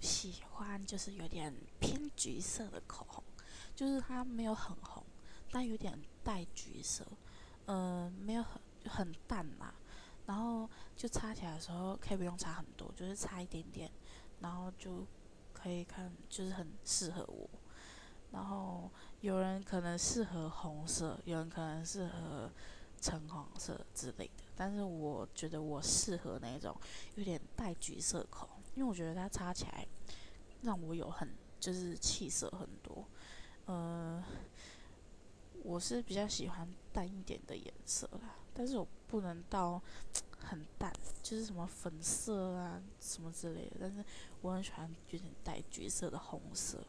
喜欢就是有点偏橘色的口红，就是它没有很红，但有点带橘色，呃，没有很很淡嘛。然后就擦起来的时候可以不用擦很多，就是擦一点点，然后就可以看，就是很适合我。然后有人可能适合红色，有人可能适合橙黄色之类的，但是我觉得我适合那种有点带橘色口，因为我觉得它擦起来让我有很就是气色很多。呃，我是比较喜欢淡一点的颜色啦，但是我不能到很淡，就是什么粉色啊什么之类的，但是我很喜欢有点带橘色的红色。